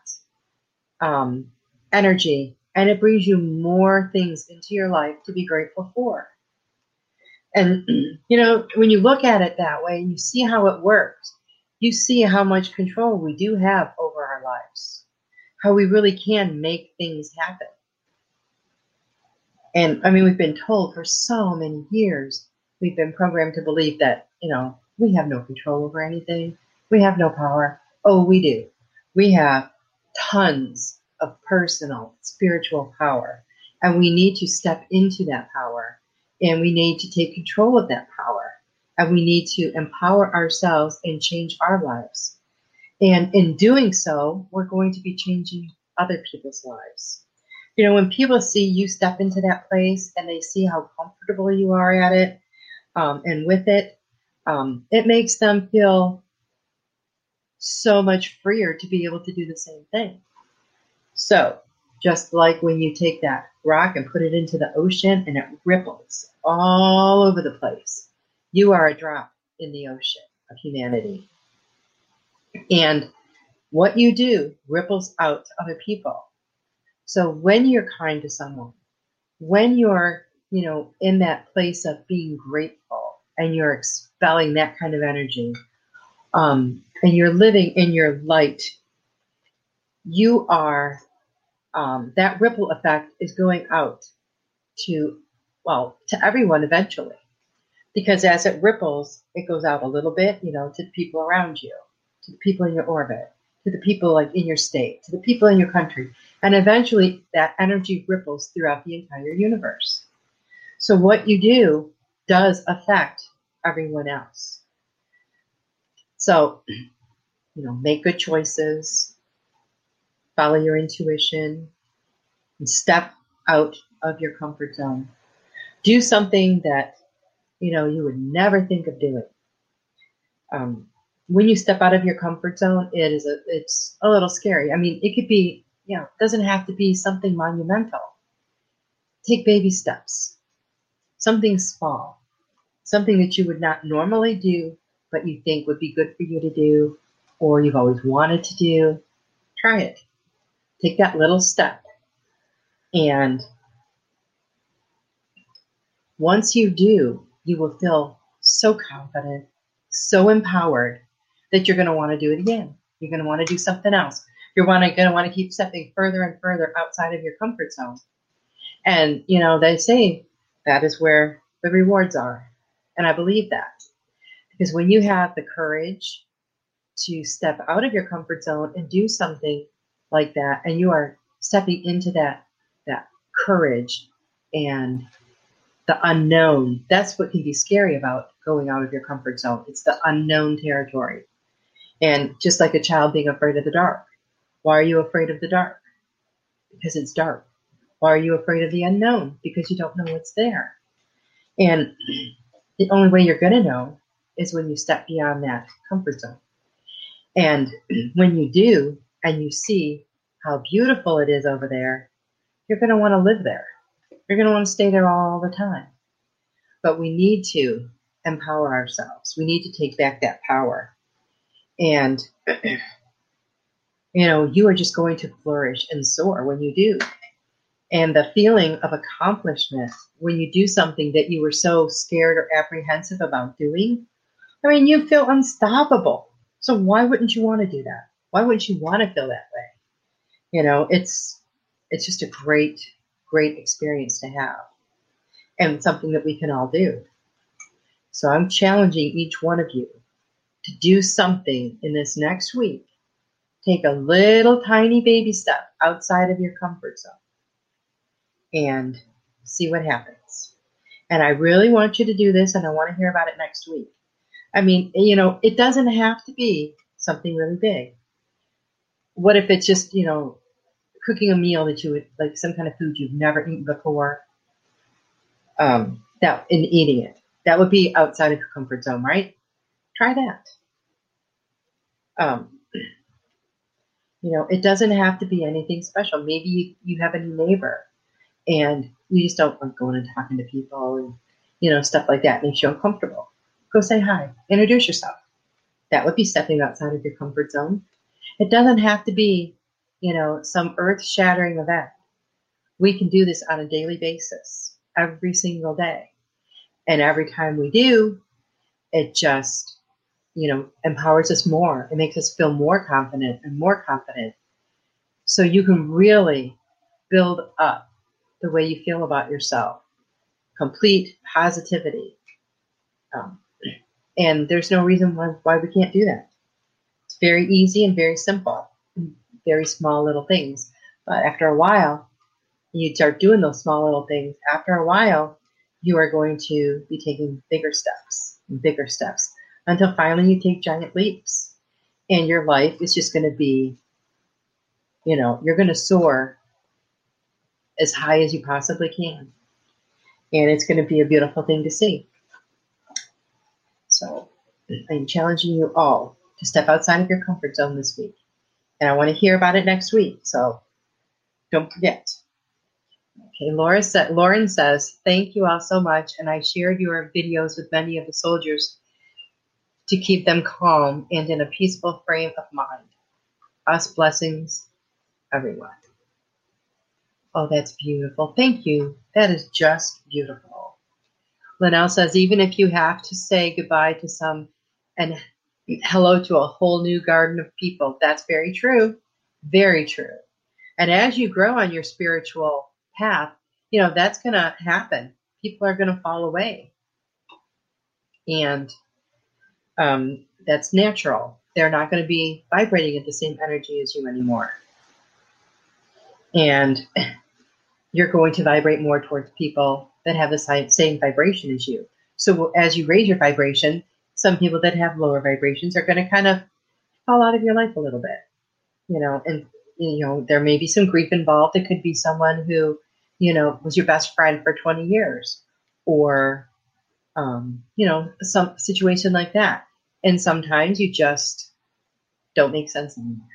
um, energy and it brings you more things into your life to be grateful for. And, you know, when you look at it that way and you see how it works, you see how much control we do have over our lives, how we really can make things happen. And I mean, we've been told for so many years, we've been programmed to believe that, you know, we have no control over anything. We have no power. Oh, we do. We have tons of personal spiritual power. And we need to step into that power and we need to take control of that power and we need to empower ourselves and change our lives. And in doing so, we're going to be changing other people's lives. You know, when people see you step into that place and they see how comfortable you are at it um, and with it, um, it makes them feel so much freer to be able to do the same thing. So, just like when you take that rock and put it into the ocean and it ripples all over the place, you are a drop in the ocean of humanity. And what you do ripples out to other people. So when you're kind to someone, when you're, you know, in that place of being grateful and you're expelling that kind of energy, um, and you're living in your light, you are um, that ripple effect is going out to, well, to everyone eventually. Because as it ripples, it goes out a little bit, you know, to the people around you, to the people in your orbit, to the people like in your state, to the people in your country. And eventually that energy ripples throughout the entire universe. So what you do does affect everyone else. So, you know, make good choices, follow your intuition, and step out of your comfort zone. Do something that you know you would never think of doing. Um, when you step out of your comfort zone, it is a it's a little scary. I mean, it could be you know it doesn't have to be something monumental. Take baby steps, something small, something that you would not normally do, but you think would be good for you to do, or you've always wanted to do. Try it. Take that little step. And once you do, you will feel so confident, so empowered that you're going to want to do it again. You're going to want to do something else. You're wanna, going to want to keep stepping further and further outside of your comfort zone. And, you know, they say that is where the rewards are. And I believe that. Because when you have the courage to step out of your comfort zone and do something like that, and you are stepping into that that courage and the unknown. That's what can be scary about going out of your comfort zone. It's the unknown territory. And just like a child being afraid of the dark. Why are you afraid of the dark? Because it's dark. Why are you afraid of the unknown? Because you don't know what's there. And the only way you're going to know is when you step beyond that comfort zone. And when you do, and you see how beautiful it is over there, you're going to want to live there. You're going to want to stay there all the time. But we need to empower ourselves. We need to take back that power. And, you know, you are just going to flourish and soar when you do. And the feeling of accomplishment when you do something that you were so scared or apprehensive about doing, I mean, you feel unstoppable. So why wouldn't you want to do that? Why wouldn't you want to feel that way? You know, it's it's just a great, great experience to have and something that we can all do. So I'm challenging each one of you to do something in this next week. Take a little tiny baby step outside of your comfort zone and see what happens. And I really want you to do this and I want to hear about it next week. I mean, you know, it doesn't have to be something really big. What if it's just, you know, cooking a meal that you would like some kind of food you've never eaten before. Um, that in eating it, that would be outside of your comfort zone, right? Try that. Um, you know, it doesn't have to be anything special. Maybe you, you have a new neighbor and you just don't like going and talking to people and you know stuff like that makes you uncomfortable. Go say hi, introduce yourself. That would be stepping outside of your comfort zone. It doesn't have to be, you know, some earth-shattering event. We can do this on a daily basis, every single day. And every time we do, it just, you know, empowers us more. It makes us feel more confident and more confident. So you can really build up the way you feel about yourself. Complete positivity. Um, and there's no reason why, why we can't do that. It's very easy and very simple, very small little things. But after a while, you start doing those small little things. After a while, you are going to be taking bigger steps, bigger steps, until finally you take giant leaps. And your life is just going to be, you know, you're going to soar as high as you possibly can. And it's going to be a beautiful thing to see. So I'm challenging you all to step outside of your comfort zone this week. And I want to hear about it next week. So don't forget. Okay, Laura sa- Lauren says, Thank you all so much. And I shared your videos with many of the soldiers to keep them calm and in a peaceful frame of mind. Us blessings, everyone. Oh, that's beautiful. Thank you. That is just beautiful. Linnell says, even if you have to say goodbye to some and hello to a whole new garden of people, that's very true. Very true. And as you grow on your spiritual path, you know, that's going to happen. People are going to fall away. And um, that's natural. They're not going to be vibrating at the same energy as you anymore. And you're going to vibrate more towards people that have the same vibration as you. So as you raise your vibration, some people that have lower vibrations are going to kind of fall out of your life a little bit, you know, and you know there may be some grief involved. It could be someone who, you know, was your best friend for 20 years, or um, you know, some situation like that. And sometimes you just don't make sense anymore,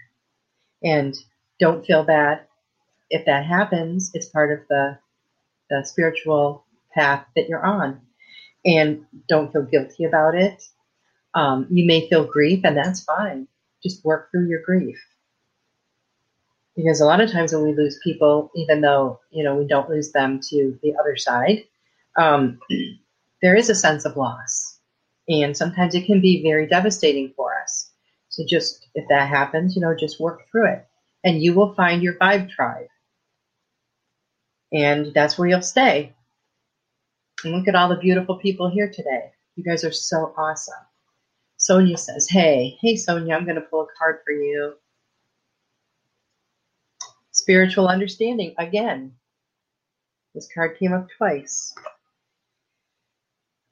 and don't feel bad if that happens, it's part of the the spiritual path that you're on, and don't feel guilty about it. Um, you may feel grief, and that's fine. Just work through your grief, because a lot of times when we lose people, even though you know we don't lose them to the other side, um, there is a sense of loss, and sometimes it can be very devastating for us. So just if that happens, you know, just work through it, and you will find your vibe tribe and that's where you'll stay. And look at all the beautiful people here today. You guys are so awesome. Sonia says, Hey, hey, Sonia, I'm going to pull a card for you. Spiritual understanding again. This card came up twice.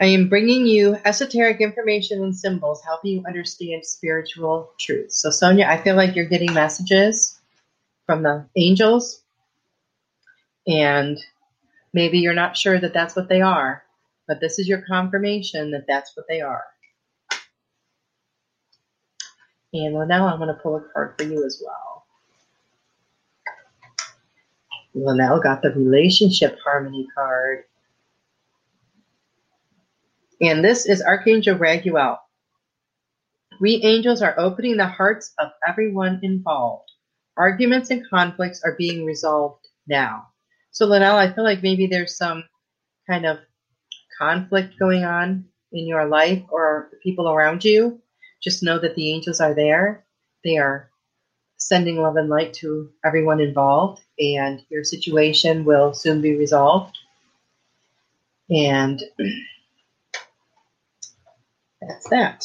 I am bringing you esoteric information and symbols, helping you understand spiritual truths. So, Sonia, I feel like you're getting messages from the angels and maybe you're not sure that that's what they are, but this is your confirmation that that's what they are. And now I'm going to pull a card for you as well. Linnell got the relationship harmony card. And this is Archangel Raguel. We angels are opening the hearts of everyone involved. Arguments and conflicts are being resolved now. So, Linnell, I feel like maybe there's some kind of conflict going on in your life or the people around you. Just know that the angels are there. They are sending love and light to everyone involved, and your situation will soon be resolved. And that's that.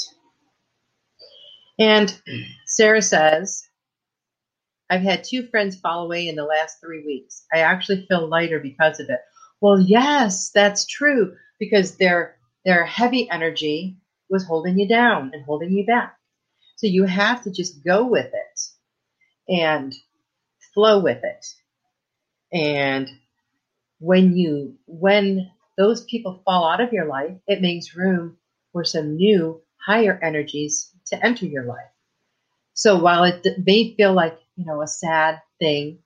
And Sarah says, I've had two friends fall away in the last three weeks. I actually feel lighter because of it. Well, yes, that's true because their their heavy energy was holding you down and holding you back. So you have to just go with it and flow with it. And when you when those people fall out of your life, it makes room for some new higher energies to enter your life. So while it may feel like you know, a sad thing.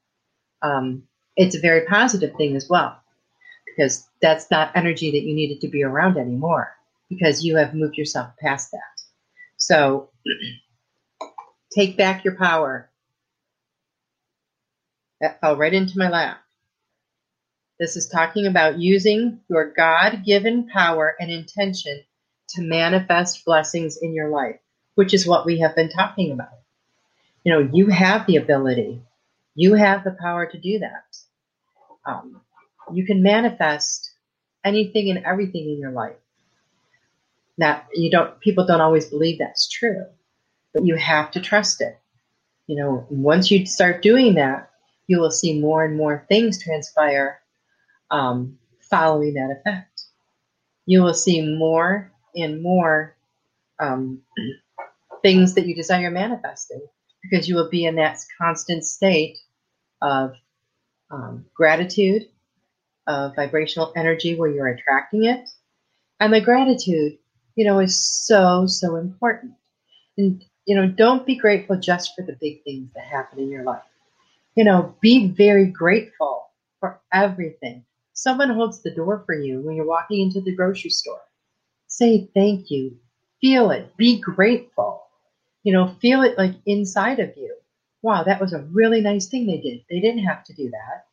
Um, it's a very positive thing as well because that's not energy that you needed to be around anymore because you have moved yourself past that. So take back your power. That fell right into my lap. This is talking about using your God given power and intention to manifest blessings in your life, which is what we have been talking about. You know, you have the ability, you have the power to do that. Um, you can manifest anything and everything in your life. Now, you don't, people don't always believe that's true, but you have to trust it. You know, once you start doing that, you will see more and more things transpire um, following that effect. You will see more and more um, things that you desire manifesting because you will be in that constant state of um, gratitude, of vibrational energy where you're attracting it. And the gratitude, you know, is so, so important. And, you know, don't be grateful just for the big things that happen in your life. You know, be very grateful for everything. Someone holds the door for you when you're walking into the grocery store. Say thank you. Feel it. Be grateful. You know, feel it like inside of you. Wow, that was a really nice thing they did. They didn't have to do that.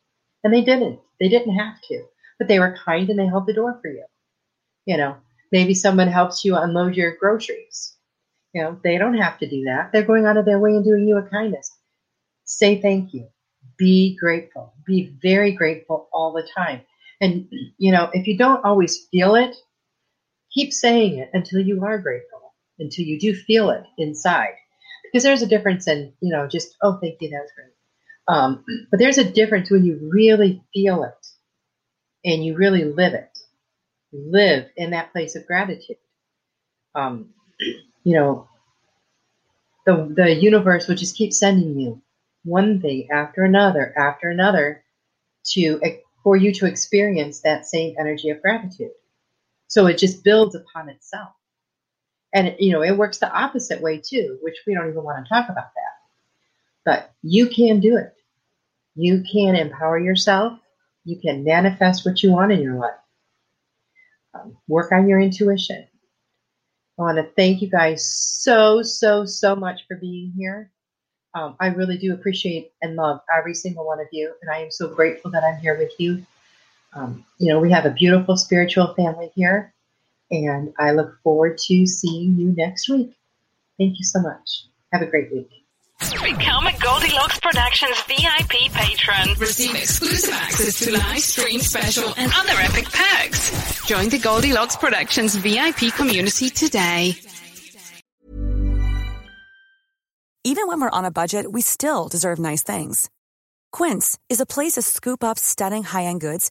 And they didn't. They didn't have to. But they were kind and they held the door for you. You know, maybe someone helps you unload your groceries. You know, they don't have to do that. They're going out of their way and doing you a kindness. Say thank you. Be grateful. Be very grateful all the time. And, you know, if you don't always feel it, keep saying it until you are grateful, until you do feel it inside. Because there's a difference in, you know, just, oh, thank you, that's great. Um, but there's a difference when you really feel it and you really live it. Live in that place of gratitude. Um, you know, the, the universe will just keep sending you one thing after another after another to for you to experience that same energy of gratitude. So it just builds upon itself. And, you know, it works the opposite way too, which we don't even want to talk about that. But you can do it. You can empower yourself. You can manifest what you want in your life. Um, work on your intuition. I want to thank you guys so, so, so much for being here. Um, I really do appreciate and love every single one of you, and I am so grateful that I'm here with you. Um, you know, we have a beautiful spiritual family here, and I look forward to seeing you next week. Thank you so much. Have a great week. Become a Goldilocks Productions VIP patron. Receive exclusive access to live stream special and other epic perks. Join the Goldilocks Productions VIP community today. Even when we're on a budget, we still deserve nice things. Quince is a place to scoop up stunning high-end goods